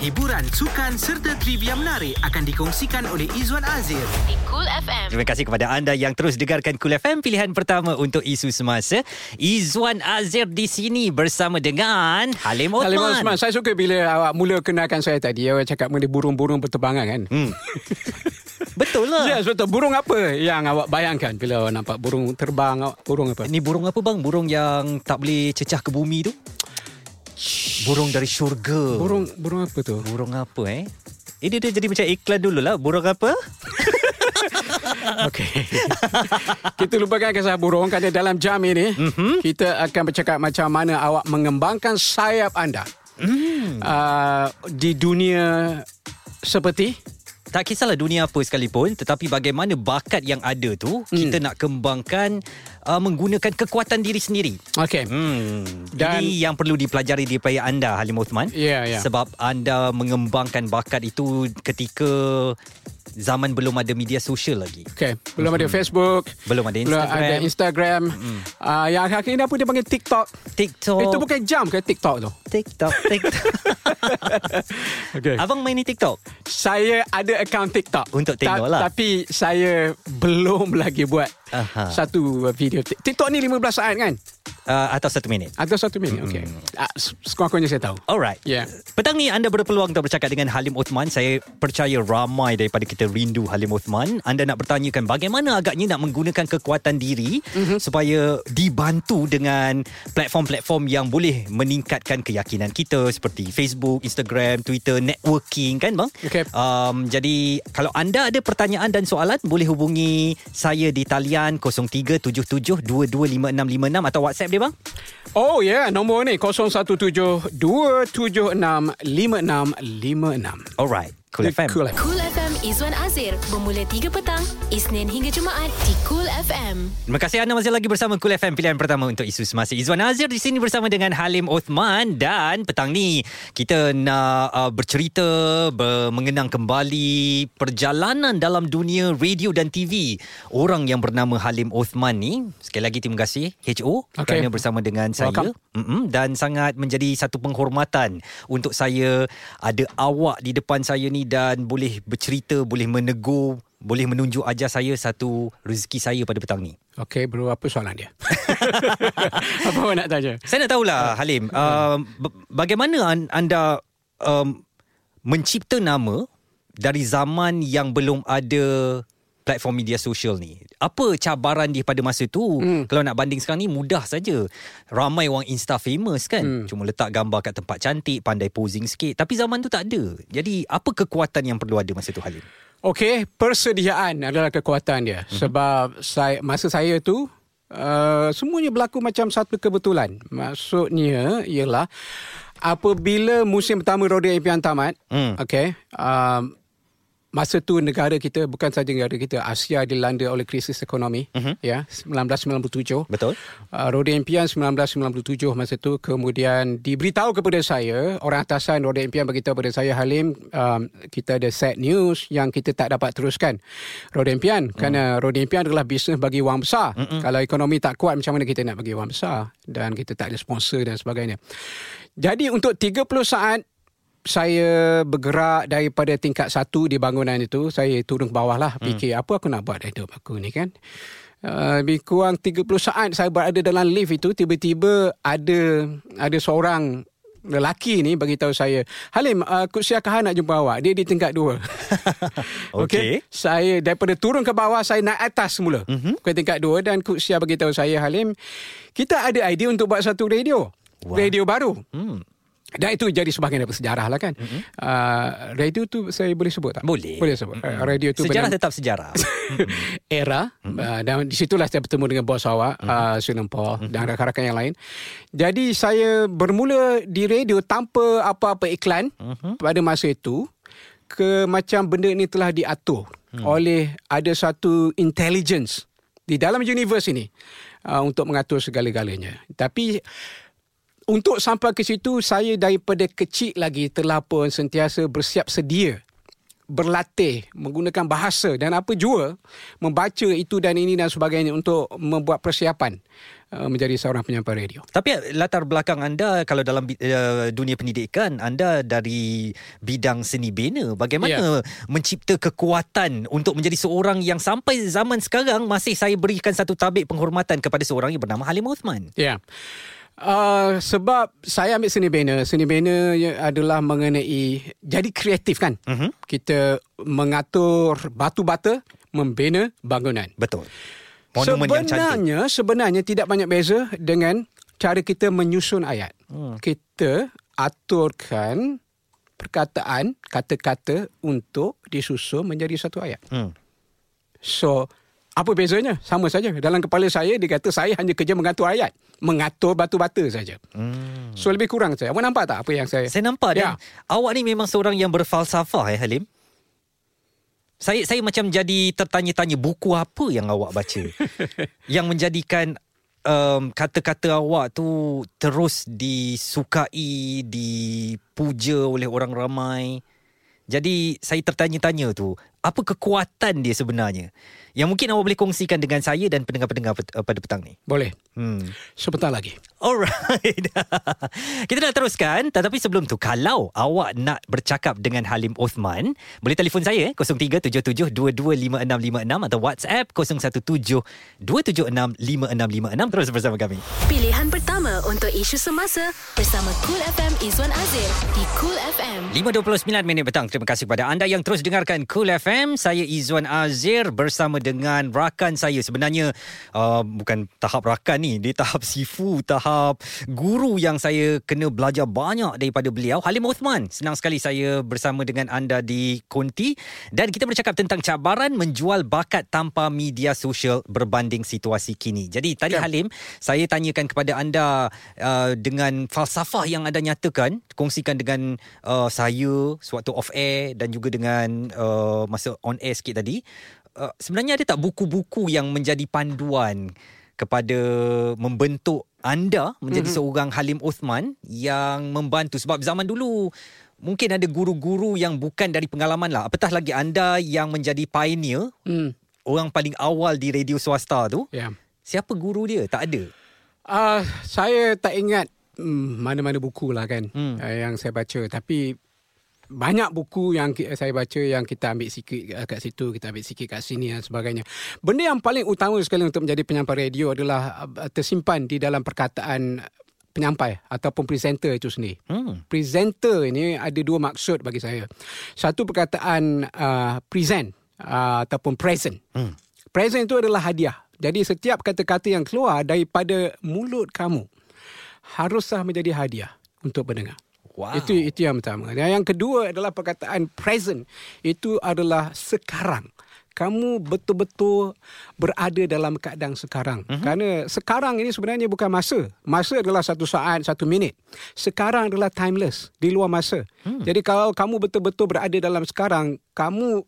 hiburan, sukan serta trivia menarik akan dikongsikan oleh Izwan Azir. di Cool FM. Terima kasih kepada anda yang terus dengarkan Cool FM pilihan pertama untuk isu semasa. Izwan Azir di sini bersama dengan Halim Othman. Halim Osman, saya suka bila awak mula kenalkan saya tadi. Awak cakap mengenai burung-burung berterbangan kan? Hmm. Betul lah. Ya, yes, betul. Burung apa yang awak bayangkan bila awak nampak burung terbang? Burung apa? Ni burung apa bang? Burung yang tak boleh cecah ke bumi tu? Burung dari syurga. Burung burung apa tu? Burung apa eh? Ini dia jadi macam iklan dulu lah. Burung apa? Okey. kita lupakan kisah burung kerana dalam jam ini mm-hmm. kita akan bercakap macam mana awak mengembangkan sayap anda. Mm. Uh, di dunia seperti Tak kisahlah dunia apa sekalipun Tetapi bagaimana bakat yang ada tu hmm. Kita nak kembangkan uh, Menggunakan kekuatan diri sendiri Okey. Hmm. Dan- Ini yang perlu dipelajari daripada anda Halim Uthman Ya, ya. Sebab anda mengembangkan bakat itu Ketika Zaman belum ada media sosial lagi Okey, belum ada Facebook, Belum ada belum Instagram. ada Instagram. Uh, yang akhir ini apa dia panggil TikTok. TikTok Itu bukan jam ke TikTok tu? TikTok TikTok Okey. Abang main ni TikTok Saya ada akaun TikTok. Untuk tengok lah. Tapi saya belum lagi buat Aha. satu video. TikTok ni 15 saat kan? Uh, Atau satu minit Atau satu minit? Okey. Uh, sekurang-kurangnya saya tahu. Alright. Ya. Petang ni anda berpeluang untuk bercakap dengan Halim Uthman. Saya percaya ramai daripada kita rindu Halim Uthman. Anda nak bertanyakan bagaimana agaknya nak menggunakan kekuatan diri mm-hmm. supaya dibantu dengan platform-platform yang boleh meningkatkan keyakinan kita seperti Facebook, Instagram, Twitter, networking kan bang? Okey. Um, jadi kalau anda ada pertanyaan dan soalan boleh hubungi saya di talian 0377225656 atau WhatsApp dia bang. Oh ya, yeah. nombor ni 0172765656. Alright. Cool FM. Cool FM. Cool FM Izwan Azir bermula 3 petang, Isnin hingga Jumaat di Cool FM. Terima kasih anda masih lagi bersama Cool FM pilihan pertama untuk isu semasa. Izwan Azir di sini bersama dengan Halim Othman dan petang ni kita nak uh, bercerita ber- mengenang kembali perjalanan dalam dunia radio dan TV. Orang yang bernama Halim Othman ni sekali lagi terima kasih HO Okay. kerana bersama dengan saya Welcome. Mm-mm, dan sangat menjadi satu penghormatan untuk saya ada awak di depan saya ni dan boleh bercerita, boleh menegur, boleh menunjuk ajar saya satu rezeki saya pada petang ni. Okey, bro, apa soalan dia? apa awak nak tanya? Saya nak tahulah Halim, uh, b- bagaimana an- anda um, mencipta nama dari zaman yang belum ada platform media sosial ni. Apa cabaran dia pada masa tu? Hmm. Kalau nak banding sekarang ni mudah saja. Ramai orang Insta famous kan. Hmm. Cuma letak gambar kat tempat cantik, pandai posing sikit. Tapi zaman tu tak ada. Jadi apa kekuatan yang perlu ada masa tu Halim? Okey, persediaan adalah kekuatan dia. Mm-hmm. Sebab saya, masa saya tu uh, semuanya berlaku macam satu kebetulan. Maksudnya ialah apabila musim pertama Roda Impian tamat, Hmm. okey, um, masa tu negara kita bukan saja negara kita Asia dilanda oleh krisis ekonomi Mhm. ya 1997 Betul? Uh, Roda Impian 1997 masa tu kemudian diberitahu kepada saya orang atasan Roda Impian beritahu kepada saya Halim um, kita ada set news yang kita tak dapat teruskan Roda Impian hmm. kerana Roda Impian adalah bisnes bagi wang besar Mm-mm. kalau ekonomi tak kuat macam mana kita nak bagi wang besar dan kita tak ada sponsor dan sebagainya jadi untuk 30 saat saya bergerak daripada tingkat satu di bangunan itu saya turun ke bawah lah fikir apa aku nak buat hidup aku ni kan Uh, lebih kurang 30 saat saya berada dalam lift itu tiba-tiba ada ada seorang lelaki ni bagi tahu saya Halim uh, Kut Sia Kahan nak jumpa awak dia di tingkat dua Okey. saya daripada turun ke bawah saya naik atas semula mm-hmm. ke tingkat dua dan Kut Sia bagi tahu saya Halim kita ada idea untuk buat satu radio Wah. radio baru Hmm. Dan itu jadi sebahagian daripada sejarah lah kan. Mm-hmm. Uh, radio tu saya boleh sebut tak? Boleh. Boleh sebut. Mm-hmm. Uh, radio tu Sejarah bernama- tetap sejarah. era mm-hmm. uh, dan di situlah saya bertemu dengan bos awak mm-hmm. uh, Sunan Paul mm-hmm. dan rakan-rakan yang lain. Jadi saya bermula di radio tanpa apa-apa iklan mm-hmm. pada masa itu ke macam benda ni telah diatur mm. oleh ada satu intelligence di dalam universe ini uh, untuk mengatur segala-galanya. Tapi untuk sampai ke situ saya daripada kecil lagi telah pun sentiasa bersiap sedia berlatih menggunakan bahasa dan apa jua membaca itu dan ini dan sebagainya untuk membuat persiapan uh, menjadi seorang penyampai radio. Tapi latar belakang anda kalau dalam uh, dunia pendidikan anda dari bidang seni bina bagaimana yeah. mencipta kekuatan untuk menjadi seorang yang sampai zaman sekarang masih saya berikan satu tabik penghormatan kepada seorang yang bernama Halim Uthman. Ya. Yeah. Uh, sebab saya ambil seni bina. Seni bina adalah mengenai jadi kreatif kan. Uh-huh. Kita mengatur batu bata, membina bangunan. Betul. Monumen sebenarnya yang sebenarnya tidak banyak beza dengan cara kita menyusun ayat. Hmm. Kita aturkan perkataan, kata-kata untuk disusun menjadi satu ayat. Hmm. So apa bezanya? Sama saja. Dalam kepala saya, dia kata saya hanya kerja mengatur ayat. Mengatur batu-bata saja. Hmm. So, lebih kurang saya. Awak nampak tak apa yang saya... Saya nampak. Ya. Dan awak ni memang seorang yang berfalsafah, eh, Halim. Saya saya macam jadi tertanya-tanya buku apa yang awak baca yang menjadikan um, kata-kata awak tu terus disukai, dipuja oleh orang ramai. Jadi saya tertanya-tanya tu, apa kekuatan dia sebenarnya? Yang mungkin awak boleh kongsikan dengan saya dan pendengar-pendengar uh, pada petang ni? Boleh. Hmm. Sebentar lagi. Alright. Kita nak teruskan. Tetapi sebelum tu, kalau awak nak bercakap dengan Halim Othman, boleh telefon saya eh, 0377225656 atau WhatsApp 0172765656. Terus bersama kami. Pilihan pertama untuk isu semasa bersama Cool FM Izwan Azir di Cool FM. 5.29 minit petang. Terima kasih kepada anda yang terus dengarkan Cool FM. Saya Izwan Azir bersama dengan rakan saya. Sebenarnya uh, bukan tahap rakan ni dia tahap sifu tahap guru yang saya kena belajar banyak daripada beliau. Halim Uthman senang sekali saya bersama dengan anda di Konti. Dan kita bercakap tentang cabaran menjual bakat tanpa media sosial berbanding situasi kini. Jadi tadi ya. Halim saya tanyakan kepada anda uh, dengan falsafah yang anda nyatakan kongsikan dengan uh, saya sewaktu off air dan juga dengan uh, masa on air sikit tadi uh, sebenarnya ada tak buku-buku yang menjadi panduan kepada membentuk anda menjadi mm-hmm. seorang Halim Uthman yang membantu sebab zaman dulu mungkin ada guru-guru yang bukan dari pengalaman lah apatah lagi anda yang menjadi pioneer mm. orang paling awal di radio swasta tu yeah. siapa guru dia tak ada uh, saya tak ingat mm, mana-mana buku lah kan mm. uh, yang saya baca tapi banyak buku yang saya baca yang kita ambil sikit kat situ, kita ambil sikit kat sini dan sebagainya. Benda yang paling utama sekali untuk menjadi penyampai radio adalah uh, tersimpan di dalam perkataan penyampai ataupun presenter itu sendiri. Hmm. Presenter ini ada dua maksud bagi saya. Satu perkataan uh, present uh, ataupun present. Hmm. Present itu adalah hadiah. Jadi setiap kata-kata yang keluar daripada mulut kamu haruslah menjadi hadiah untuk pendengar. Wow. Itu itu yang pertama. Dan yang kedua adalah perkataan present. Itu adalah sekarang. Kamu betul-betul berada dalam keadaan sekarang. Uh-huh. Kerana sekarang ini sebenarnya bukan masa. Masa adalah satu saat, satu minit. Sekarang adalah timeless, di luar masa. Hmm. Jadi kalau kamu betul-betul berada dalam sekarang, kamu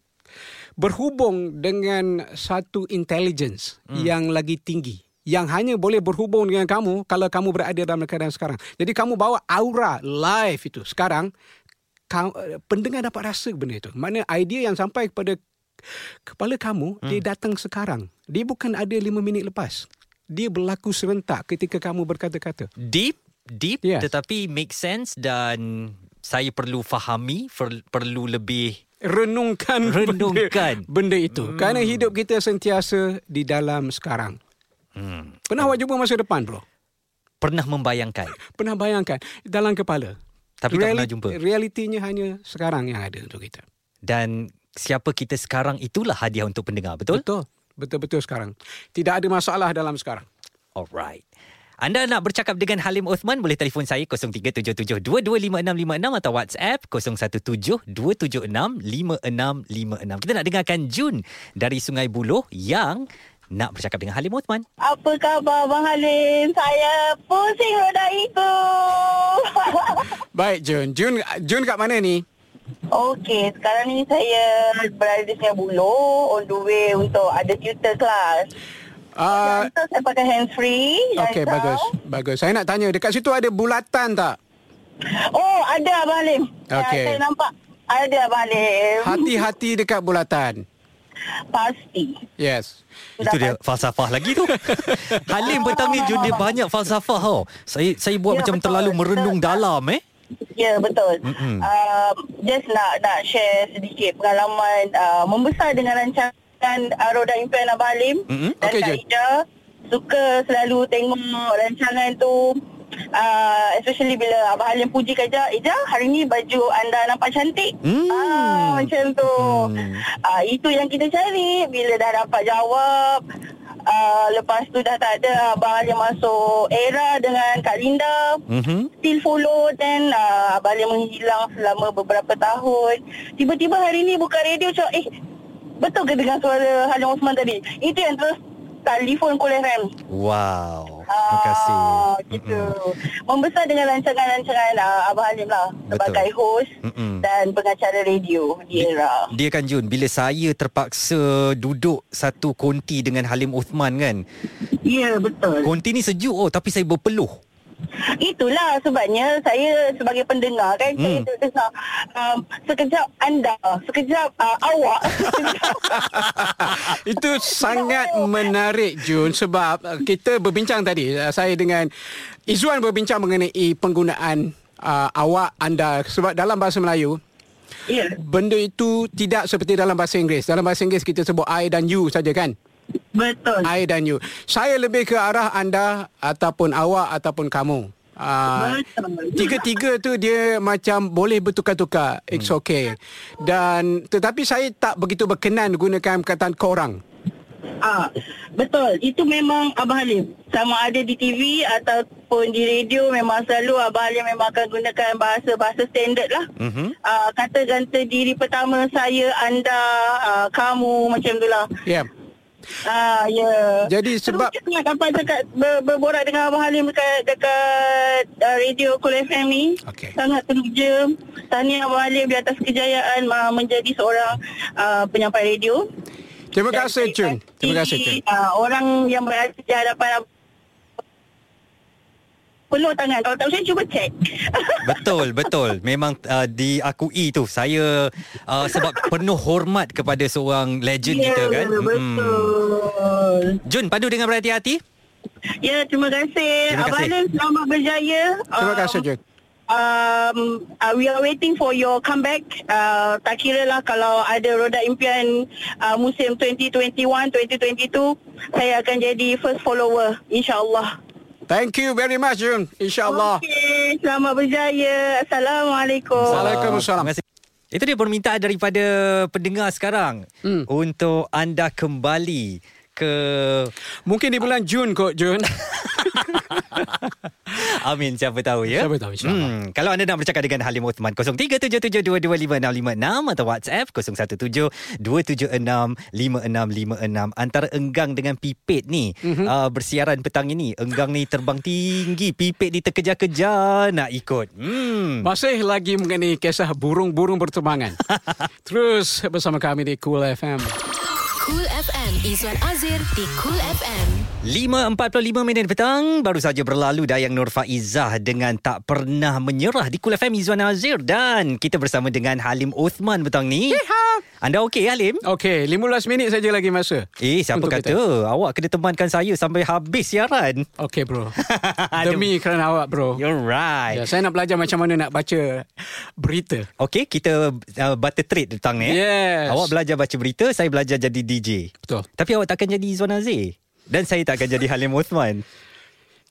berhubung dengan satu intelligence hmm. yang lagi tinggi yang hanya boleh berhubung dengan kamu kalau kamu berada dalam keadaan sekarang. Jadi kamu bawa aura live itu sekarang pendengar dapat rasa benda itu. Mana idea yang sampai kepada kepala kamu hmm. dia datang sekarang. Dia bukan ada lima minit lepas. Dia berlaku serentak ketika kamu berkata-kata. Deep, deep yes. tetapi make sense dan saya perlu fahami, perlu lebih renungkan, renungkan. Benda, benda itu. Hmm. Kerana hidup kita sentiasa di dalam sekarang. Hmm. Pernah awak jumpa masa depan bro? Pernah membayangkan. Pernah bayangkan dalam kepala. Tapi Reali- tak pernah jumpa. Realitinya hanya sekarang yang ada untuk kita. Dan siapa kita sekarang itulah hadiah untuk pendengar, betul? Betul. Betul-betul sekarang. Tidak ada masalah dalam sekarang. Alright. Anda nak bercakap dengan Halim Osman boleh telefon saya 0377225656 atau WhatsApp 0172765656. Kita nak dengarkan Jun dari Sungai Buloh yang nak bercakap dengan Halim Uthman. Apa khabar Bang Halim? Saya pusing roda itu. Baik Jun. Jun Jun kat mana ni? Okey, sekarang ni saya berada di Buloh on the way untuk ada tutor kelas. Uh, saya pakai hands free. Okey, bagus. Bagus. Saya nak tanya, dekat situ ada bulatan tak? Oh, ada Abang Halim. Okey. Ya, saya nampak Ada Abang Halim. Hati-hati dekat bulatan. Pasti. Yes. Itu dia falsafah lagi tu. Halim petang ni Jun dia banyak falsafah tau. Saya saya buat Ya, macam betul. terlalu merenung Betul. dalam eh. Ya betul. Mm-mm. Uh, just nak nak share sedikit pengalaman uh, membesar dengan rancangan uh, Roda Impian Abang Halim Mm-mm. dan Kak Jun. Ida. Suka selalu tengok rancangan tu. Uh, especially bila Abang Halim puji Kak Ida, Ida hari ni baju anda nampak cantik. Hmm. Ah, macam tu. Hmm. Ah, itu yang kita cari bila dah dapat jawab. Uh, lepas tu dah tak ada Abang Halim masuk era dengan Kak Linda Mhm. still follow then uh, Abang Lim menghilang selama beberapa tahun. Tiba-tiba hari ni buka radio macam eh betul ke dengar suara Halim Osman tadi? Itu yang terus telefon Cool FM. Wow. Terima kasih. Ah, gitu. Membesar dengan rancangan-rancangan uh, Abang Halim lah sebagai host Mm-mm. dan pengacara radio di era. Dia kan Jun Bila saya terpaksa Duduk satu konti Dengan Halim Uthman kan Ya, betul. Konti ni sejuk oh Tapi saya berpeluh Itulah sebabnya saya sebagai pendengar kan hmm. saya dengar um, sekejap anda, sekejap uh, awak. Itu sangat menarik Jun sebab uh, kita berbincang tadi uh, saya dengan Izzuan berbincang mengenai penggunaan uh, awak anda sebab dalam bahasa Melayu ya. benda itu tidak seperti dalam bahasa Inggeris. Dalam bahasa Inggeris kita sebut I dan you saja kan? Betul. I dan you. Saya lebih ke arah anda ataupun awak ataupun kamu. Uh, Betul. tiga-tiga tu dia macam boleh bertukar-tukar. It's okay. Dan tetapi saya tak begitu berkenan gunakan perkataan korang. Ah, betul. Itu memang Abang Halim. Sama ada di TV ataupun di radio memang selalu Abang Halim memang akan gunakan bahasa-bahasa standard lah. Mhm. Ah, kata ganta diri pertama saya, anda, ah, kamu macam tu lah. Ya. Yeah. Ah, ya. Jadi sebab- Terus nak dapat dekat ber, berborak dengan Abang Halim dekat dekat uh, radio Cool FM ni. Okey. Sangat teruja. Tahniah Abang Halim di atas kejayaan uh, menjadi seorang uh, penyampai radio. Terima kasih pasti, Terima kasih Jun. Uh, orang yang berada di hadapan peluk tangan. Kalau tak saya cuba cek. Betul betul Memang uh, diakui tu Saya uh, Sebab penuh hormat Kepada seorang legend Ya, kita kan Betul. Jun padu dengan berhati-hati Ya, terima kasih. Terima Abang kasih. Halim selamat berjaya. Terima kasih Jun. um, uh, we are waiting for your comeback. Uh, tak kira lah kalau ada roda impian uh, musim 2021-2022, saya akan jadi first follower, insyaAllah. Thank you very much Jun. InsyaAllah. Okey, selamat berjaya. Assalamualaikum. Waalaikumsalam. Terima kasih. Itu dia permintaan daripada pendengar sekarang Hmm. untuk anda kembali ke Mungkin di bulan Jun kot Jun. Amin siapa tahu ya. Siapa tahu, insyaAllah. Hmm, kalau anda nak bercakap dengan Halim Uthman 0377225656 atau WhatsApp 0172765656 antara enggang dengan pipit ni Mhm. mm-hmm. uh, bersiaran petang ini enggang ni terbang tinggi pipit diterkejar-kejar nak ikut. Hmm. Masih lagi mengenai kisah burung-burung berterbangan. Terus bersama kami di Cool FM. Cool FM Izwan Azir di Cool FM 5.45 minit petang. Baru saja berlalu Dayang Nur Faizah Dengan tak pernah menyerah Di Kul FM Izzuan Azir. Dan kita bersama dengan Halim Uthman petang ni Anda okey Halim? Okey, 15 minit saja lagi masa. Eh siapa Untuk kata kita. Awak kena temankan saya Sampai habis siaran Okey bro. Demi kerana awak bro. You're right Ya, saya nak belajar macam mana nak baca berita. Okey kita uh, Butter trade petang ni eh? Yes. Awak belajar baca berita Saya belajar jadi DJ Betul. Tapi awak takkan jadi Izzuan Azir Dan saya takkan jadi Halim Uthman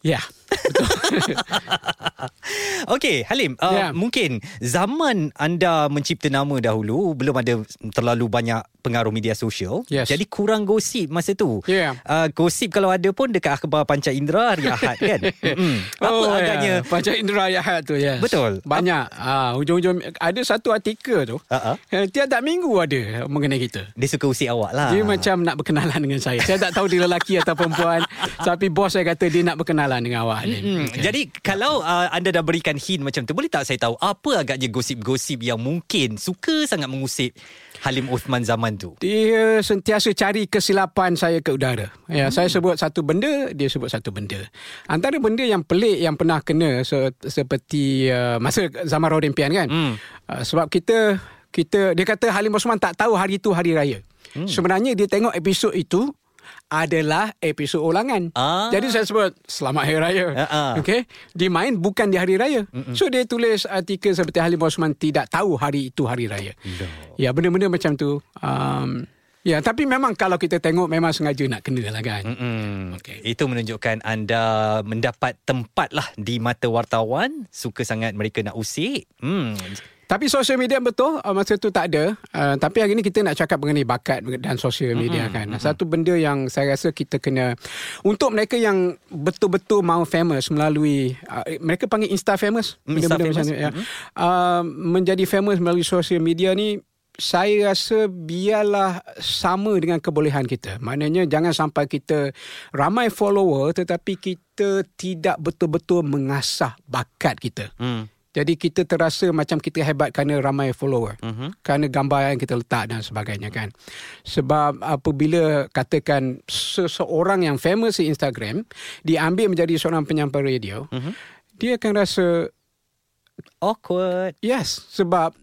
Ya. Betul. Okey, Halim, uh, Ya. yeah. mungkin zaman anda mencipta nama dahulu belum ada terlalu banyak pengaruh media sosial. Yes. Jadi kurang gosip masa tu. Ya. Uh, gosip kalau ada pun dekat akhbar Panca Indera hari Ahad kan. Mm-mm. Apa oh, agaknya Ya. Panca Indera Yahat tu, yes. Betul. Banyak. Ah, hujung-hujung ada satu artikel tu. Uh-uh. Uh, tiap-tiap minggu ada mengenai kita. dia suka usik awak lah. Dia macam nak berkenalan dengan saya. Saya tak tahu dia lelaki atau perempuan. Tapi bos saya kata dia nak berkenalan dengan awak ni. Hmm, okay. Jadi kalau uh, anda dah berikan hint macam tu Boleh tak saya tahu Apa agaknya gosip-gosip Yang mungkin Suka sangat mengusip Halim Uthman zaman tu Dia sentiasa cari kesilapan saya ke udara. Ya, hmm. saya sebut satu benda, dia sebut satu benda. Antara benda yang pelik yang pernah kena se- seperti uh, masa zaman Rodempian kan. Hmm. Uh, sebab kita kita dia kata Halim Osman tak tahu hari itu hari raya. Hmm. Sebenarnya dia tengok episod itu adalah episod ulangan. Ah. Jadi saya sebut selamat hari raya. Ah, ah. Okey. Dia main bukan di hari raya. Mm-mm. So dia tulis artikel seperti Halim Osman tidak tahu hari itu hari raya. No. Ya benda-benda macam tu. Um, ya tapi memang kalau kita tengok memang sengaja nak kena lah kan. Mm-mm. Okey. Itu menunjukkan anda mendapat tempat lah di mata wartawan. Suka sangat mereka nak usik. Hmm. Tapi sosial media betul uh, masa tu tak ada. Uh, tapi hari ni kita nak cakap mengenai bakat dan sosial media mm-hmm, kan. Mm-hmm. Satu benda yang saya rasa kita kena untuk mereka yang betul-betul mau famous melalui uh, mereka panggil insta famous. Insta benda-benda famous. Macam, tu, ya. Mhm. uh, menjadi famous melalui sosial media ni saya rasa biarlah sama dengan kebolehan kita. Maknanya jangan sampai kita ramai follower tetapi kita tidak betul-betul mengasah bakat kita. Hmm. Jadi kita terasa macam kita hebat kerana ramai follower. Uh-huh. Kerana gambar yang kita letak dan sebagainya kan. Sebab apabila katakan seseorang yang famous di Instagram diambil menjadi seorang penyampai radio, uh-huh. dia akan rasa Awkward. yes sebab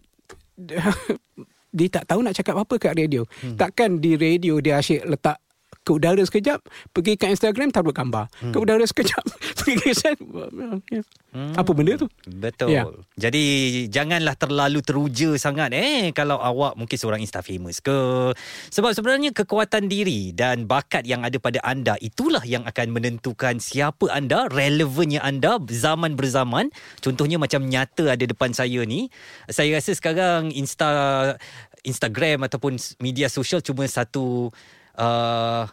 dia tak tahu nak cakap apa kat radio. Hmm. Takkan di radio dia asyik letak ke udara sekejap, pergi ke Instagram taruh gambar. Hmm. Ke udara sekejap, pergi ke Instagram. Hmm. Apa benda tu? Betul. Ya. Jadi janganlah terlalu teruja sangat eh kalau awak mungkin seorang insta famous ke. Sebab sebenarnya kekuatan diri dan bakat yang ada pada anda itulah yang akan menentukan siapa anda, relevannya anda zaman berzaman. Contohnya macam nyata ada depan saya ni. Saya rasa sekarang Insta Instagram ataupun media sosial cuma satu uh,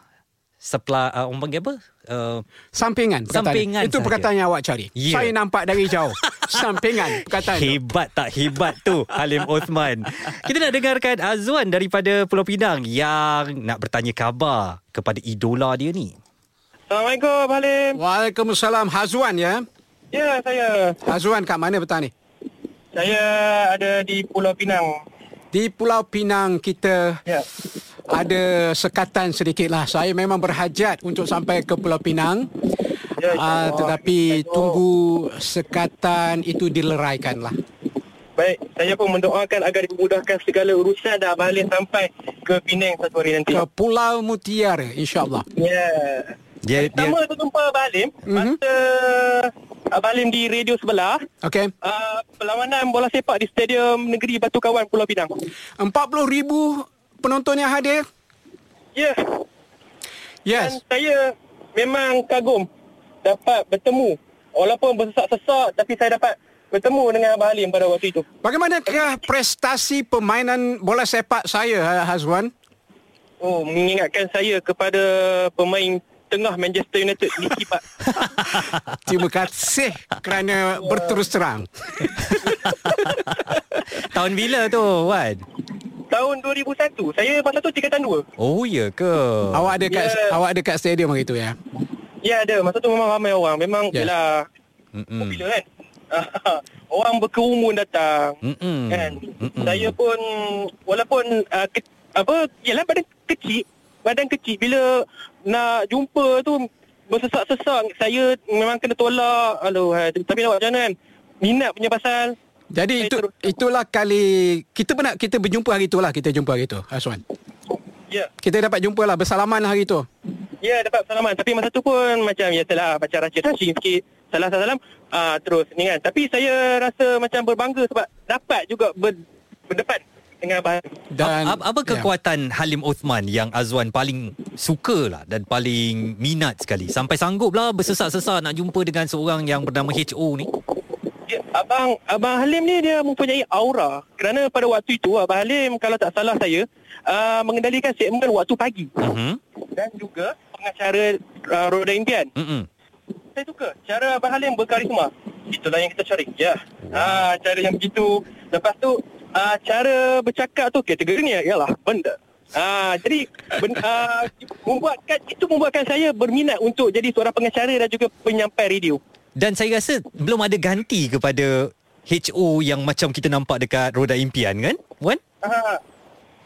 supply uh, orang panggil apa? Uh, Sampingan perkataan Sampingan Itu sahaja. perkataan yang awak cari Ya. Saya nampak dari jauh Sampingan perkataan tu Hebat tak hebat tu Halim Osman Kita nak dengarkan Azwan daripada Pulau Pinang Yang nak bertanya khabar Kepada idola dia ni Assalamualaikum Halim. Waalaikumsalam Hazwan ya Ya, saya. Hazwan kat mana petang ni? Saya ada di Pulau Pinang. Di Pulau Pinang kita Ya. ada sekatan sedikit lah. Saya memang berhajat untuk sampai ke Pulau Pinang. Ya, Uh, tetapi Kita tunggu sekatan itu dileraikan lah. Baik, saya pun mendoakan agar dimudahkan segala urusan dan Halim sampai ke Penang satu hari nanti. Ke Pulau Mutiara insyaAllah. Ya. Dia, dia Pertama tu jumpa Halim. Mhm. Masa Abang Halim di radio sebelah. Okey. Uh, perlawanan bola sepak di Stadium Negeri Batu Kawan Pulau Pinang. 40,000 penonton yang hadir. Ya. Yes. Dan saya memang kagum dapat bertemu. Walaupun bersesak-sesak tapi saya dapat bertemu dengan Abang Halim pada waktu itu. Bagaimanakah prestasi permainan bola sepak saya Ha- Hazwan? Oh, mengingatkan saya kepada pemain tengah Manchester United Nicky Pak. Terima kasih kerana berterus terang. Tahun bila tu Wan? Tahun 2001. Saya masa tu tingkatan 2. Oh ya ke Awak ada kat Ya. awak ada kat stadium hari tu ya. Ya ada. Masa tu memang ramai orang. Memang yeah. Mm-mm. popular kan. orang berkerumun datang. Mm-mm. Kan. Mm-mm. Saya pun walaupun uh, ke, apa yalah badan kecil, badan kecil bila nak jumpa tu bersesak-sesak saya memang kena tolak. Aduh, hai. tapi nak buat macam mana kan? Minat punya pasal Jadi itu terus- itulah kali kita pernah kita berjumpa hari itulah kita jumpa hari tu Hazwan. ya. Kita dapat jumpa lah bersalaman lah hari tu. Ya dapat salaman Tapi masa tu pun Macam ya telah Macam racik-racik sikit Salah salam ah Terus ni kan Tapi saya rasa Macam berbangga Sebab dapat juga ber, Berdepan Dengan Halim. Dan apa, apa ya. kekuatan Halim Osman yang Azwan paling suka lah dan paling minat sekali sampai sanggup lah bersesak-sesak nak jumpa dengan seorang yang bernama HO ni? ya, Abang Abang Halim ni Dia mempunyai aura Kerana pada waktu itu Abang Halim Kalau tak salah saya uh, Mengendalikan segmen waktu pagi Mhm. Dan juga Pengacara uh, Roda Impian Mm-mm. Saya suka Cara Abang Halim berkarisma Itulah yang kita cari Ya ha, Cara yang begitu Lepas tu uh, Cara bercakap tu Kategorinya Ialah benda Ah, jadi ben, uh, membuatkan itu membuatkan saya berminat untuk jadi seorang pengacara dan juga penyampai radio. Dan saya rasa belum ada ganti kepada HO yang macam kita nampak dekat Roda Impian kan? Wan? Ah.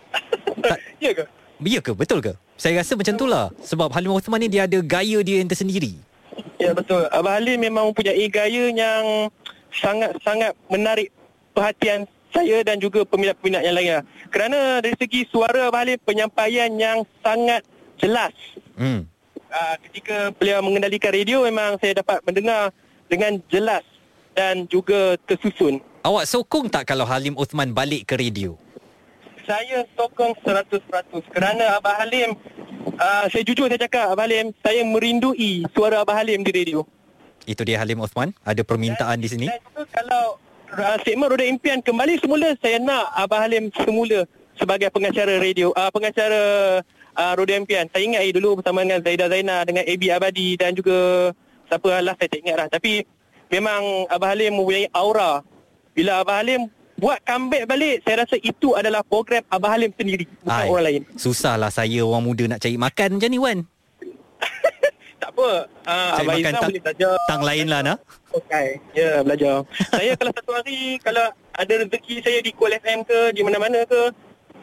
ya ke? Ya ke? Betul ke? Saya rasa macam tu lah. Sebab Halim Osman ni dia ada gaya dia yang tersendiri. Ya betul. Abang Halim memang mempunyai gaya yang sangat-sangat menarik perhatian saya dan juga peminat-peminat yang lainnya. Kerana dari segi suara Abah Halim penyampaian yang sangat jelas. Hmm. Uh, ketika beliau mengendalikan radio memang saya dapat mendengar dengan jelas dan juga tersusun. Awak sokong tak kalau Halim Uthman balik ke radio? Saya sokong 100% kerana Abah Halim uh, saya jujur saya cakap Abah Halim saya merindui suara Abah Halim di radio. Itu dia Halim Uthman. Ada permintaan di sini. Dan juga kalau uh, segmen Roda Impian kembali semula saya nak Abah Halim semula sebagai pengacara radio uh, pengacara uh, Roda Impian. Saya ingat eh, dulu bersama dengan Zaida Zaina dengan AB Abadi dan juga siapa lah saya tak ingat lah. Tapi memang Abah Halim mempunyai aura. Bila Abah Halim buat comeback balik saya rasa itu adalah program Abah Halim sendiri bukan Ai, orang lain. Susahlah saya orang muda nak cari makan macam ni Wan. Tak apa. Uh, Cari Abah makan Izam tang, boleh belajar. tang lain lah nak. Okay. Ya, belajar. saya kalau satu hari, kalau ada rezeki saya di Kuala FM ke, di mana-mana ke,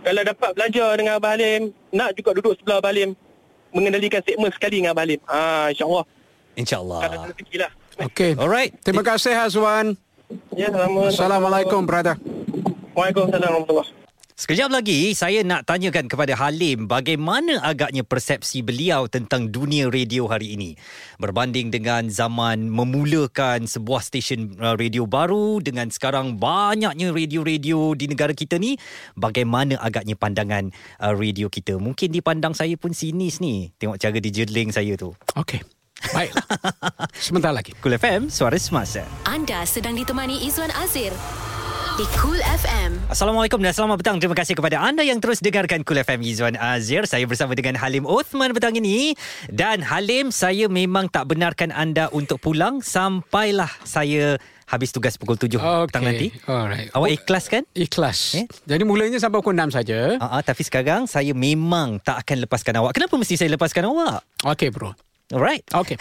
kalau dapat belajar dengan Abah Halim, nak juga duduk sebelah Abah Halim, mengendalikan segmen sekali dengan Abah Halim. Ah, InsyaAllah. Kalau InsyaAllah. ada rezeki lah. Okey. Alright. Terima kasih Hazwan. Ya, selamat. Assalamualaikum brother. Waalaikumsalam warahmatullahi Sekejap lagi saya nak tanyakan kepada Halim bagaimana agaknya persepsi beliau tentang dunia radio hari ini berbanding dengan zaman memulakan sebuah stesen uh, radio baru dengan sekarang banyaknya radio-radio di negara kita ni bagaimana agaknya pandangan uh, radio kita mungkin dipandang saya pun sinis ni tengok cara dijeling saya tu Okey. Baiklah. Sebentar lagi. Cool FM suara semasa Anda sedang ditemani Izwan Azir di Cool FM. Assalamualaikum dan selamat petang. Terima kasih kepada anda yang terus dengarkan Cool FM Izwan Azir. Saya bersama dengan Halim Othman petang ini. Dan Halim, saya memang tak benarkan anda untuk pulang sampailah saya habis tugas pukul 7 petang nanti. Alright. Awak ikhlas kan? Ikhlas. Eh? Jadi mulanya sampai pukul 6 saja. Uh, uh, tapi sekarang saya memang tak akan lepaskan awak. Kenapa mesti saya lepaskan awak? Okey bro. Alright. Okey.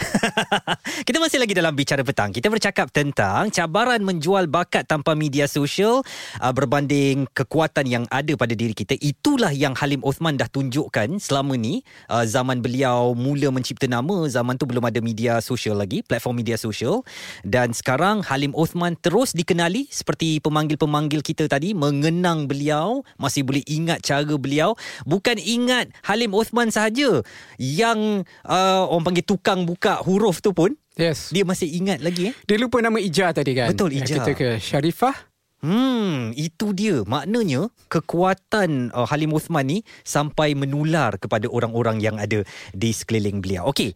Kita masih lagi dalam bicara petang. Kita bercakap tentang cabaran menjual bakat tanpa media sosial uh, berbanding kekuatan yang ada pada diri kita. Itulah yang Halim Othman dah tunjukkan selama ni. Uh, zaman beliau mula mencipta nama, zaman tu belum ada media sosial lagi, platform media sosial. Dan sekarang Halim Othman terus dikenali seperti pemanggil-pemanggil kita tadi mengenang beliau, masih boleh ingat cara beliau. Bukan ingat Halim Othman sahaja yang uh, orang panggil tukang buka huruf tu pun Yes. dia masih ingat lagi eh. Dia lupa nama Ija tadi kan? Betul, Ija. Kita ke Sharifah. Hmm, itu dia. Maknanya kekuatan uh, Halim Uthman ni sampai menular kepada orang-orang yang ada di sekeliling beliau. Okey,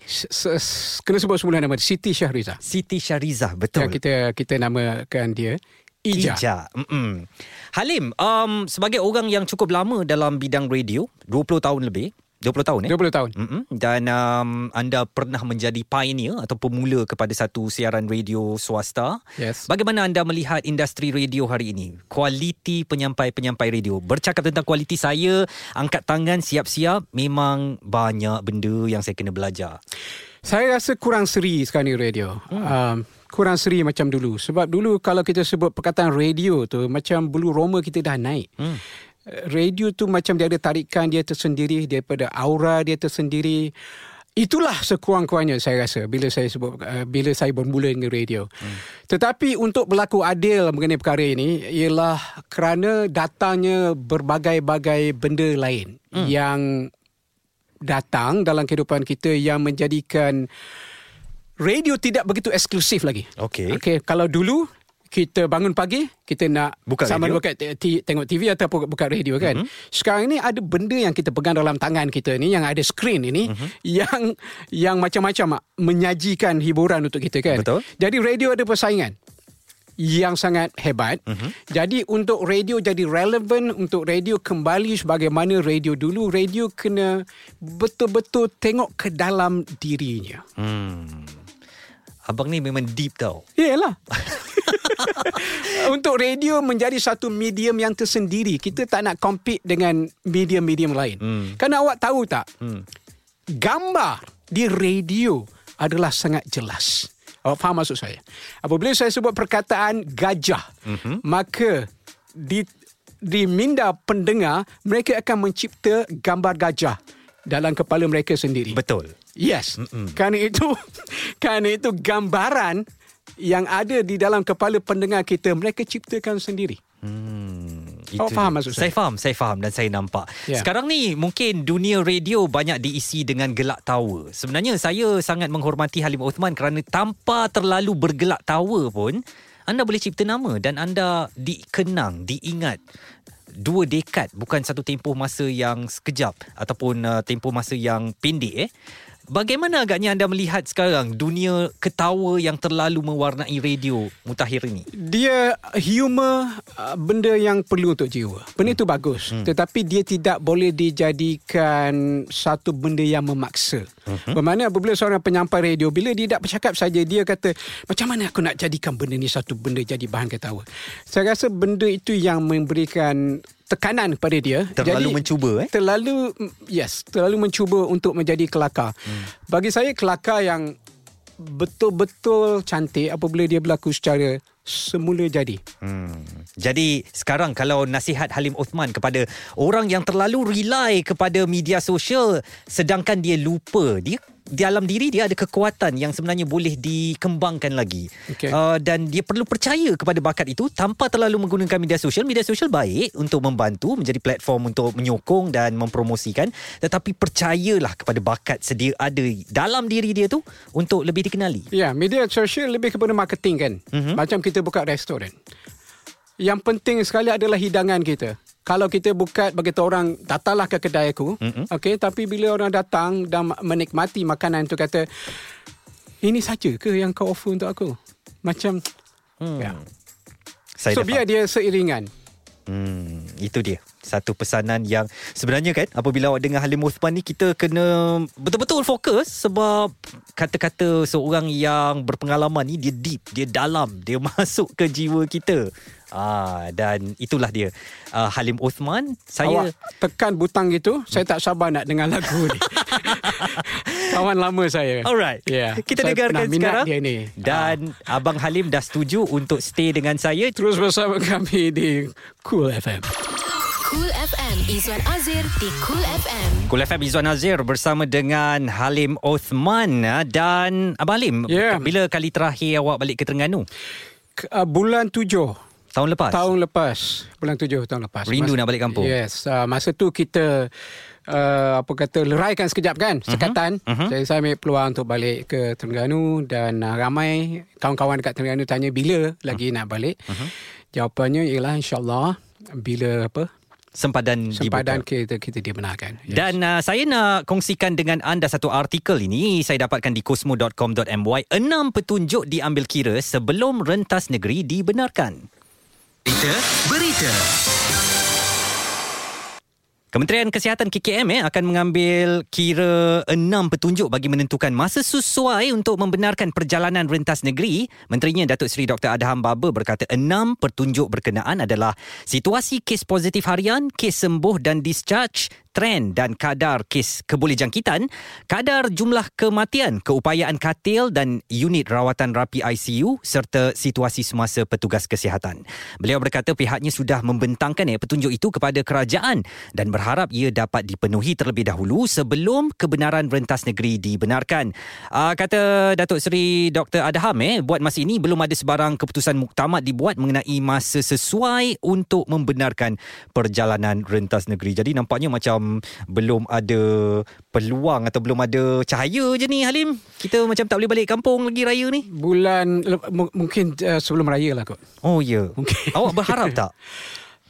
kena sebut semula nama. Siti Syahriza. Siti Syarizah, betul. Yang kita kita namakan dia Ija. Ija. Mm-mm. Halim, um, sebagai orang yang cukup lama dalam bidang radio, 20 tahun lebih, 20 tahun eh? 20 tahun. Mm-mm. Dan um, anda pernah menjadi pioneer atau pemula kepada satu siaran radio swasta. Yes. Bagaimana anda melihat industri radio hari ini? Kualiti penyampai-penyampai radio. Bercakap tentang kualiti saya, angkat tangan siap-siap, memang banyak benda yang saya kena belajar. Saya rasa kurang seri sekarang ni radio. Hmm. Um, kurang seri macam dulu. Sebab dulu kalau kita sebut perkataan radio tu, macam bulu roma kita dah naik. Hmm. Radio tu macam dia ada tarikan dia tersendiri daripada aura dia tersendiri. Itulah sekurang-kurangnya saya rasa bila saya sebut uh, bila saya bermula dengan radio. Hmm. Tetapi untuk berlaku adil mengenai perkara ini ialah kerana datangnya berbagai-bagai benda lain hmm. yang datang dalam kehidupan kita yang menjadikan radio tidak begitu eksklusif lagi. Okey. Okey, kalau dulu kita bangun pagi, kita nak Buka sama radio. buka t- tengok TV atau buka radio kan. Mm-hmm. Sekarang ini ada benda yang kita pegang dalam tangan kita ni yang ada skrin ini mm-hmm. yang yang macam-macam menyajikan hiburan untuk kita kan. Betul. Jadi radio ada persaingan yang sangat hebat. Mm-hmm. Jadi untuk radio jadi relevan untuk radio kembali sebagaimana radio dulu, radio kena betul-betul tengok ke dalam dirinya. Hmm. Abang ni memang deep tau. Yalah. Untuk radio menjadi satu medium yang tersendiri. Kita tak nak compete dengan medium-medium lain. Hmm. Kerana awak tahu tak? Hmm. Gambar di radio adalah sangat jelas. Awak faham maksud saya? Apabila saya sebut perkataan gajah, mm-hmm. maka di di minda pendengar mereka akan mencipta gambar gajah dalam kepala mereka sendiri. Betul. Yes. Mm-mm. Kerana itu kerana itu gambaran yang ada di dalam kepala pendengar kita mereka ciptakan sendiri. Hmm, Awak itu faham dia. maksud saya? saya? faham, saya faham dan saya nampak. Ya. Sekarang ni mungkin dunia radio banyak diisi dengan gelak tawa. Sebenarnya saya sangat menghormati Halim Othman kerana tanpa terlalu bergelak tawa pun anda boleh cipta nama dan anda dikenang, diingat dua dekad bukan satu tempoh masa yang sekejap ataupun uh, tempoh masa yang pendek eh. Bagaimana agaknya anda melihat sekarang dunia ketawa yang terlalu mewarnai radio mutakhir ini? Dia humor uh, benda yang perlu untuk jiwa. Benda itu bagus. Hmm. Tetapi dia tidak boleh dijadikan satu benda yang memaksa. Hmm. Bermakna apabila seorang penyampai radio, bila dia tak bercakap saja, dia kata, macam mana aku nak jadikan benda ni satu benda jadi bahan ketawa. Saya rasa benda itu yang memberikan tekanan kepada dia. Terlalu mencuba, eh? Terlalu, yes, terlalu mencuba untuk menjadi kelakar. Hmm. Bagi saya, kelakar yang betul-betul cantik apabila dia berlaku secara semula jadi. Hmm. Jadi sekarang kalau nasihat Halim Othman kepada orang yang terlalu rely kepada media sosial sedangkan dia lupa dia di dalam diri dia ada kekuatan yang sebenarnya boleh dikembangkan lagi. Okey. Uh, dan dia perlu percaya kepada bakat itu tanpa terlalu menggunakan media sosial. Media sosial baik untuk membantu menjadi platform untuk menyokong dan mempromosikan tetapi percayalah kepada bakat sedia ada dalam diri dia tu untuk lebih dikenali. Ya, media sosial lebih kepada marketing kan. Mhm. Mm-hmm. Macam kita buka restoran. Yang penting sekali adalah hidangan kita. Kalau kita buka bagi orang datanglah ke kedai aku, mm-hmm. okey, tapi bila orang datang dan menikmati makanan tu kata ini saja ke yang kau offer untuk aku? Macam Hmm. ya. Saya So dah biar dia seiringan. Hmm, itu dia. Satu pesanan yang sebenarnya kan apabila awak dengar Halim Uthman ni kita kena betul-betul fokus sebab kata-kata seorang yang berpengalaman ni dia deep, dia dalam, dia masuk ke jiwa kita. Ah dan itulah dia. Uh, Halim Uthman, saya Awak tekan butang gitu, saya tak sabar nak dengar lagu ni. Kawan lama saya. Alright. Yeah. Kita Saya dengarkan pernah minat sekarang. dia ni. Dan Abang Halim dah setuju untuk stay dengan saya. Terus bersama kami di Cool FM. Cool FM Izwan Azir di Cool FM. Kul FM Izzuan Azir bersama dengan Halim Othman ah, dan Abang Halim. Ya. Bila kali terakhir awak balik ke Terengganu? K- uh, bulan tujuh Tahun lepas? Tahun lepas Bulan tujuh tahun lepas Rindu nak balik kampung? Yes uh, Masa tu kita uh, Apa kata Leraikan sekejap kan Mhm. Sekatan uh-huh. Jadi saya ambil peluang Untuk balik ke Terengganu Dan uh, ramai Kawan-kawan dekat Terengganu Tanya bila Lagi Mhm. nak balik uh-huh. Jawapannya ialah InsyaAllah Bila apa Sempadan, Sempadan dibuka. kita Kita dibenarkan yes. Dan uh, saya nak kongsikan dengan anda satu artikel ini saya dapatkan di cosmo.com.my enam petunjuk diambil kira sebelum rentas negeri dibenarkan. Berita, berita. Kementerian Kesihatan KKM eh, akan mengambil kira enam petunjuk bagi menentukan masa sesuai untuk membenarkan perjalanan rentas negeri. Menterinya Datuk Seri Dr. Adham Baba berkata enam petunjuk berkenaan adalah situasi kes positif harian, kes sembuh dan discharge, trend dan kadar kes kebolehjangkitan, kadar jumlah kematian, keupayaan katil dan unit rawatan rapi ICU serta situasi semasa petugas kesihatan. Beliau berkata pihaknya sudah membentangkan eh, petunjuk itu kepada kerajaan dan berharap ia dapat dipenuhi terlebih dahulu sebelum kebenaran rentas negeri dibenarkan. Uh, kata Datuk Seri Dr. Adham eh, buat masa ini belum ada sebarang keputusan muktamad dibuat mengenai masa sesuai untuk membenarkan perjalanan rentas negeri. Jadi nampaknya macam belum ada peluang atau belum ada cahaya je ni Halim. Kita macam tak boleh balik kampung lagi raya ni. Bulan m- Mungkin uh, sebelum raya lah kot Oh ya. Mungkin. Awak berharap tak?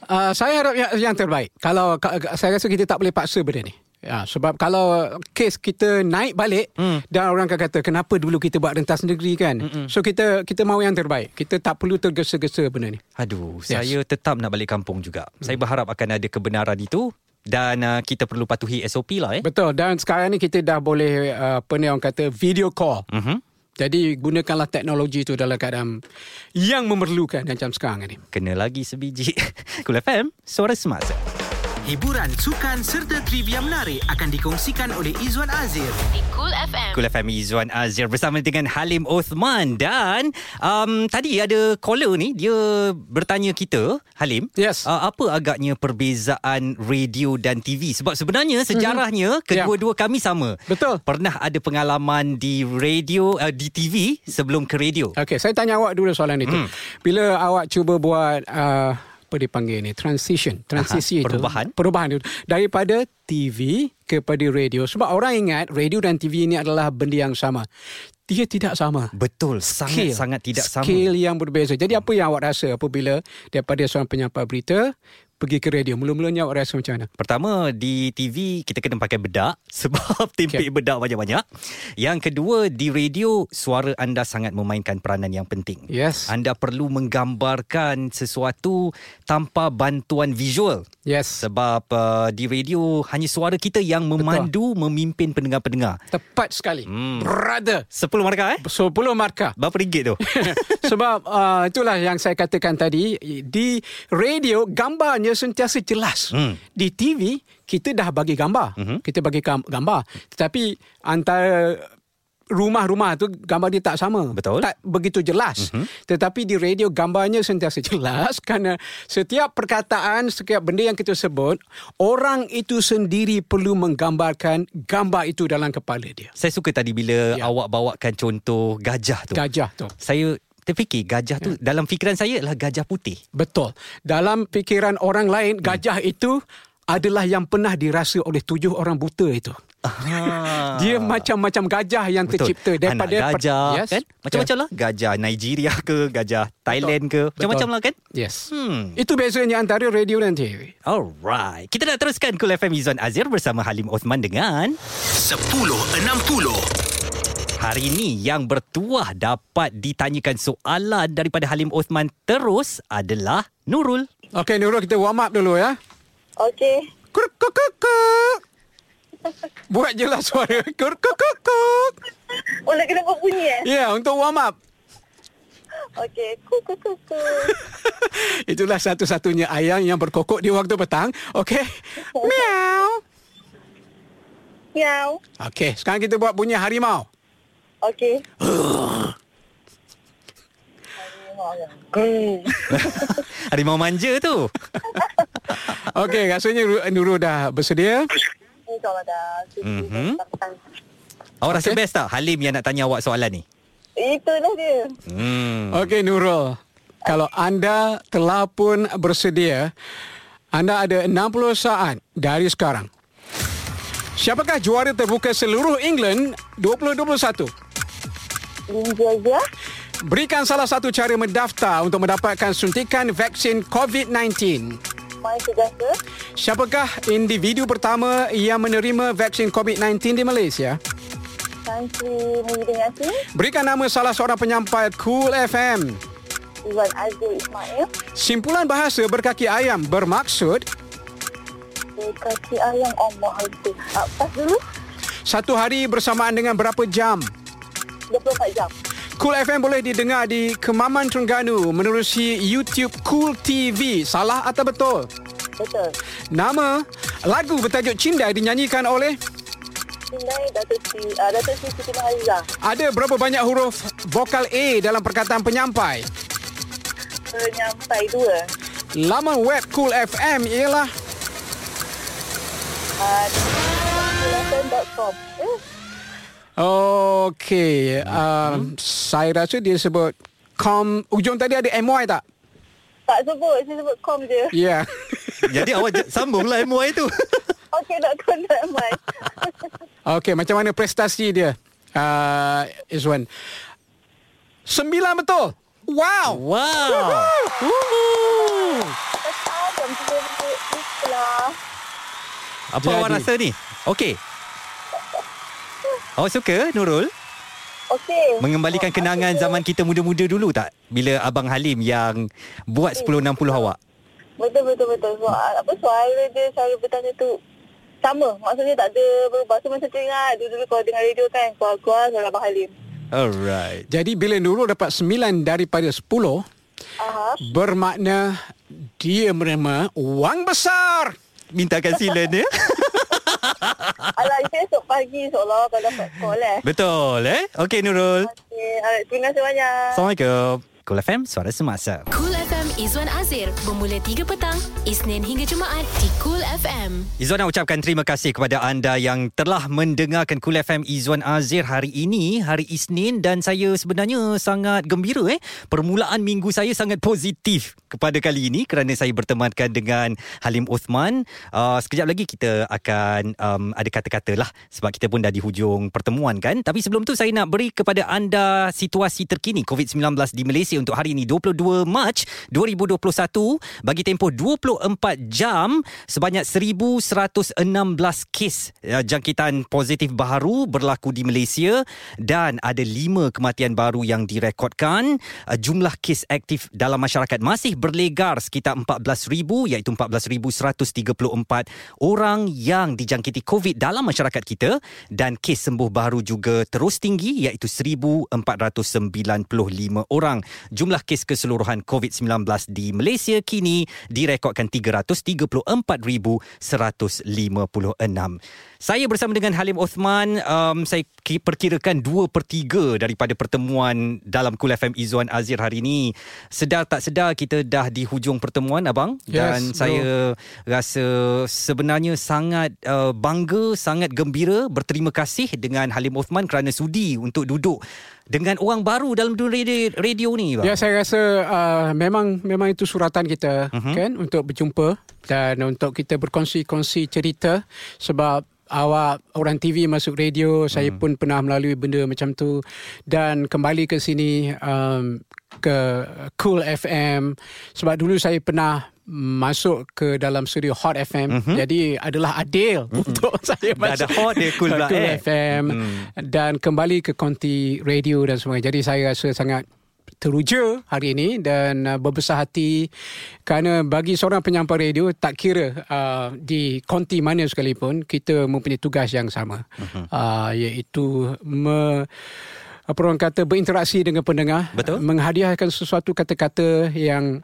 Uh, saya harap yang, yang terbaik. Kalau ka, saya rasa kita tak boleh paksa benda ni. Ya, sebab kalau kes kita naik balik hmm. dan orang akan kata kenapa dulu kita buat rentas negeri kan. Mm-mm. So kita kita mahu yang terbaik. Kita tak perlu tergesa-gesa benda ni. Aduh, Yes. saya tetap nak balik kampung juga. Saya berharap akan ada kebenaran itu dan uh, kita perlu patuhi SOP lah eh. Betul dan sekarang ni kita dah boleh uh, apa ni orang kata video call. Mhm. Jadi gunakanlah teknologi itu dalam keadaan yang memerlukan macam sekarang ni. Kena lagi sebiji. Kul FM, suara semasa. Hiburan, sukan serta trivia menarik akan dikongsikan oleh Izwan Azir. Di Cool FM. Kul FM Izzuan Azir bersama dengan Halim Othman dan um, tadi ada caller ni dia bertanya kita Halim Yes. uh, apa agaknya perbezaan radio dan TV sebab sebenarnya sejarahnya Ya. kedua-dua kami sama Betul. pernah ada pengalaman di radio uh, di TV sebelum ke radio Okey, saya tanya awak dulu soalan itu. Hmm. Bila awak cuba buat uh, apa dipanggil ni? Transition. Transisi Aha, itu. perubahan. perubahan itu. Daripada TV kepada radio. Sebab orang ingat radio dan TV ini adalah benda yang sama. Dia tidak sama. Betul, sangat-sangat tidak sama. Scale yang berbeza. Jadi apa yang awak rasa apabila daripada seorang penyampai berita pergi ke radio? Mula-mulanya awak rasa macam mana? Pertama di TV kita kena pakai bedak sebab timpik Okay. bedak banyak-banyak. Yang kedua di radio suara anda sangat memainkan peranan yang penting. Yes. Anda perlu menggambarkan sesuatu tanpa bantuan visual. Yes. Sebab uh, di radio hanya suara kita yang memandu memimpin pendengar-pendengar. Tepat sekali. Hmm. Brother. 10 markah eh? 10 markah. Berapa ringgit tu? Sebab uh, itulah yang saya katakan tadi di radio gambarnya sentiasa jelas. Hmm. Di TV kita dah bagi gambar. Mhm. Kita bagi gam- gambar. Tetapi antara rumah-rumah tu gambar dia tak sama. Betul. Tak begitu jelas. Mhm. Tetapi di radio gambarnya sentiasa jelas kerana setiap perkataan, setiap benda yang kita sebut, orang itu sendiri perlu menggambarkan gambar itu dalam kepala dia. Saya suka tadi bila Ya. awak bawakan contoh gajah tu. Gajah tu. Saya terfikir gajah tu dalam fikiran saya adalah gajah putih. Betul. Dalam fikiran orang lain, gajah itu adalah yang pernah dirasa oleh tujuh orang buta itu. Ah. Dia macam-macam gajah yang Betul. tercipta daripada Anak gajah yes. kan macam-macam lah gajah Nigeria ke gajah Thailand ke macam-macam lah kan Yes. Hmm. Itu bezanya antara radio dan TV. Alright Kita nak teruskan Cool FM Izzuan Azir Bersama Halim Osman dengan 1060 Hari ini yang bertuah Dapat ditanyakan soalan Daripada Halim Osman Terus adalah Nurul Okey Nurul kita warm up dulu ya. Okey. Kur kuk kuk kuk. Buat jelas suara. Kur kuk kuk kuk. Oh, nak kena buat bunyi eh? Ya, untuk warm up. Okey. Ku, ku, ku, ku. Itulah satu-satunya ayam yang berkokok di waktu petang. Okey. Meow. Miau. Okey, sekarang kita buat bunyi harimau. Okey. Harimau manja tu Okey, rasanya Ru- Nurul dah bersedia. InsyaAllah dah. Mhm. Awak rasa Okey. best tak Halim yang nak tanya awak soalan ni Itulah dia. Hmm. Okey Nurul, kalau anda telah pun bersedia, anda ada 60 saat dari sekarang. Siapakah juara terbuka seluruh England 2021? Linja je. Berikan salah satu cara mendaftar untuk mendapatkan suntikan vaksin COVID-19. Mai sejasa. Siapakah individu pertama yang menerima vaksin COVID-19 di Malaysia? Tan Sri Muhyiddin. Berikan nama salah seorang penyampai Cool FM. Izwan Azul Ismail. Simpulan bahasa berkaki ayam bermaksud Kaki ayam Allah itu. Ah, pas dulu. satu hari bersamaan dengan berapa jam? 24 jam. Cool FM boleh didengar di Kemaman Terengganu menerusi YouTube Cool TV. Salah atau betul? Betul. Nama lagu bertajuk Cindai dinyanyikan oleh Sindai Datuk Sri, uh, Datuk Sri Siti Nurhaliza. ada berapa banyak huruf vokal A dalam perkataan penyampai? Penyampai dua. Laman web Cool FM ialah Uh. Eh, Okey, um, saya rasa dia sebut com ujung tadi ada MY tak? tak sebut. Saya sebut com je. Ya. Yeah. Jadi awak sambunglah MY tu Okey, nak com tak mai. Okey, macam mana prestasi dia? Uh, Izwan. Sembilan betul. Wow. Wow Woohoo. Apa awak rasa ni Okey Awak suka Nurul Okey. Mengembalikan kenangan zaman kita muda-muda dulu tak? Bila Abang Halim yang buat 1060 awak. Betul, betul, betul. Soal, apa suara dia, cara bertanya tu sama. Maksudnya tak ada berubah. So macam teringat dulu-dulu kalau dengar radio kan. Keluar-keluar suara Abang Halim. Alright. Jadi bila Nurul dapat sembilan daripada sepuluh, Aha. bermakna dia menerima wang besar. Mintakan silen ya. Alah, esok pagi seolah kalau dapat call eh. Betul eh? Okey Nurul. Alright, terima kasih banyak. Assalamualaikum. Cool FM, suara semasa. Cool FM Izwan Azir bermula 3 petang Isnin hingga Jumaat di Cool FM. Izzuan nak ucapkan terima kasih kepada anda yang telah mendengarkan Cool FM Izzuan Azir hari ini, hari Isnin dan saya sebenarnya sangat gembira eh. Permulaan minggu saya sangat positif kepada kali ini kerana saya bertemankan dengan Halim Uthman. Uh, sekejap lagi kita akan um, ada kata-kata lah sebab kita pun dah di hujung pertemuan kan. Tapi sebelum tu saya nak beri kepada anda situasi terkini COVID-19 di Malaysia untuk hari ini 22 Mac 2021 bagi tempoh 24 jam sebanyak 1116 kes uh, jangkitan positif baru berlaku di Malaysia dan ada 5 kematian baru yang direkodkan. Uh, jumlah kes aktif dalam masyarakat masih berlegar sekitar 14000 iaitu 14134 orang yang dijangkiti COVID dalam masyarakat kita. Dan kes sembuh baru juga terus tinggi iaitu 1495 orang jumlah kes keseluruhan COVID-19 di Malaysia kini direkodkan 334,156. Saya bersama dengan Halim Osman, um, saya ki- perkirakan 2 per 3 daripada pertemuan dalam Kul FM Izzuan Azir hari ini. Sedar tak sedar kita dah di hujung pertemuan abang Yes, dan bro. saya rasa sebenarnya sangat uh, bangga, sangat gembira, berterima kasih dengan Halim Osman kerana sudi untuk duduk dengan orang baru dalam dunia radio, radio ni bang. Ya saya rasa uh, memang memang itu suratan kita uh-huh. kan untuk berjumpa dan untuk kita berkongsi-kongsi cerita sebab awak orang TV masuk radio saya Mhm. pun pernah melalui benda macam tu dan kembali ke sini um, ke Cool FM sebab dulu saya pernah masuk ke dalam studio Hot FM mm-hmm. jadi adalah adil mm-hmm. untuk saya. Dah ada Hot, dia Cool Cool eh? FM Mm. dan kembali ke konti radio dan sebagainya jadi saya rasa sangat teruja hari ini dan uh, berbesar hati kerana bagi seorang penyampai radio tak kira uh, di konti mana sekalipun kita mempunyai tugas yang sama uh-huh. uh, iaitu me, apa orang kata berinteraksi dengan pendengar Betul. menghadiahkan sesuatu kata-kata yang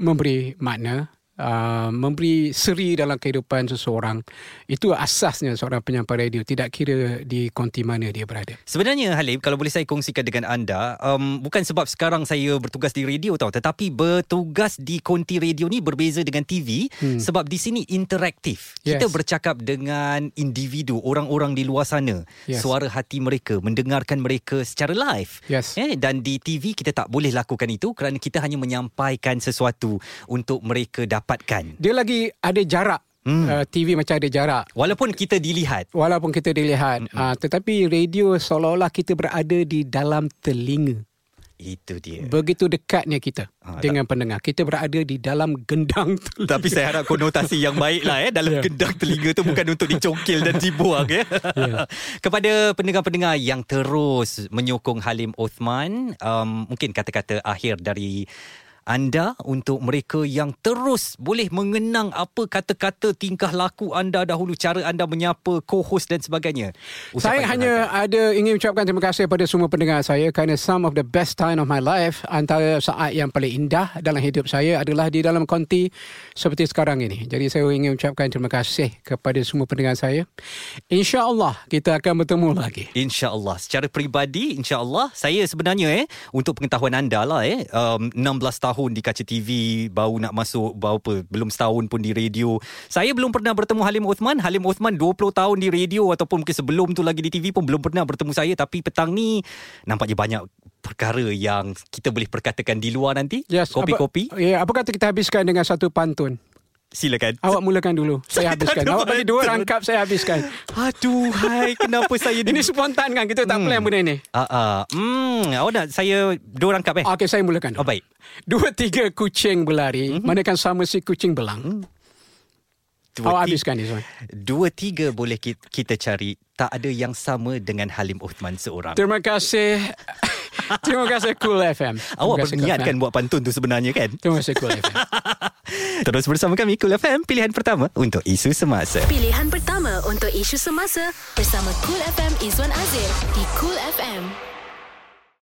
memberi makna Uh, memberi seri dalam kehidupan seseorang itu asasnya seorang penyampai radio tidak kira di konti mana dia berada Sebenarnya Halim kalau boleh saya kongsikan dengan anda um, bukan sebab sekarang saya bertugas di radio tau tetapi bertugas di konti radio ni berbeza dengan TV hmm. sebab di sini interaktif. Yes. Kita bercakap dengan individu orang-orang di luar sana. Yes. Suara hati mereka, mendengarkan mereka secara live. Yes. Eh dan di TV kita tak boleh lakukan itu kerana kita hanya menyampaikan sesuatu untuk mereka dapatkan. dia lagi ada jarak Hmm. uh, TV macam ada jarak Walaupun kita dilihat walaupun kita dilihat uh, tetapi radio seolah-olah kita berada di dalam telinga itu dia. begitu dekatnya kita Ah, dengan pendengar kita berada di dalam gendang telinga Tapi saya harap konotasi yang baik lah eh dalam yeah. gendang telinga tu bukan untuk dicongkil dan dibuang ya. Ya. Kepada pendengar-pendengar yang terus menyokong Halim Othman, um, mungkin kata-kata akhir dari anda untuk mereka yang terus boleh mengenang apa kata-kata tingkah laku anda dahulu cara anda menyapa co-host dan sebagainya. Saya Ucapan hanya ada ingin ucapkan terima kasih kepada semua pendengar saya kerana some of the best time of my life antara saat yang paling indah dalam hidup saya adalah di dalam konti seperti sekarang ini. Jadi saya ingin ucapkan terima kasih kepada semua pendengar saya. InsyaAllah kita akan bertemu lagi. InsyaAllah Secara peribadi InsyaAllah Saya sebenarnya eh Untuk pengetahuan anda lah eh um, 16 tahun di kaca TV Baru nak masuk Berapa Belum setahun pun di radio. Saya belum pernah bertemu Halim Othman. Halim Othman 20 tahun di radio Ataupun mungkin sebelum tu lagi di TV pun Belum pernah bertemu saya. Tapi petang ni Nampaknya banyak perkara yang kita boleh perkatakan di luar nanti. Kopi-kopi. Apa, ya, apa kata kita habiskan dengan satu pantun? Silakan Awak mulakan dulu. Saya, Saya habiskan. Awak bagi dua rangkap, saya habiskan. Aduh hai Kenapa saya Ini spontan kan? Kita tak plan benda ni. Ah, ah. Hmm, awak nak saya dua rangkap eh? Okey, saya mulakan. Oh, baik. Dua tiga kucing berlari, mm-hmm. manakan sama si kucing belang. Dua, Awak ti- habiskan ni, Zuan. Dua tiga boleh ki- kita cari Tak ada yang sama dengan Halim Uthman seorang Terima kasih. Terima kasih Cool FM. Awak Terima berniat kan buat pantun tu sebenarnya kan Terima kasih Cool FM. Terus bersama kami Cool FM Pilihan pertama untuk isu semasa Pilihan pertama untuk isu semasa bersama Cool FM Izwan Azir di Cool FM.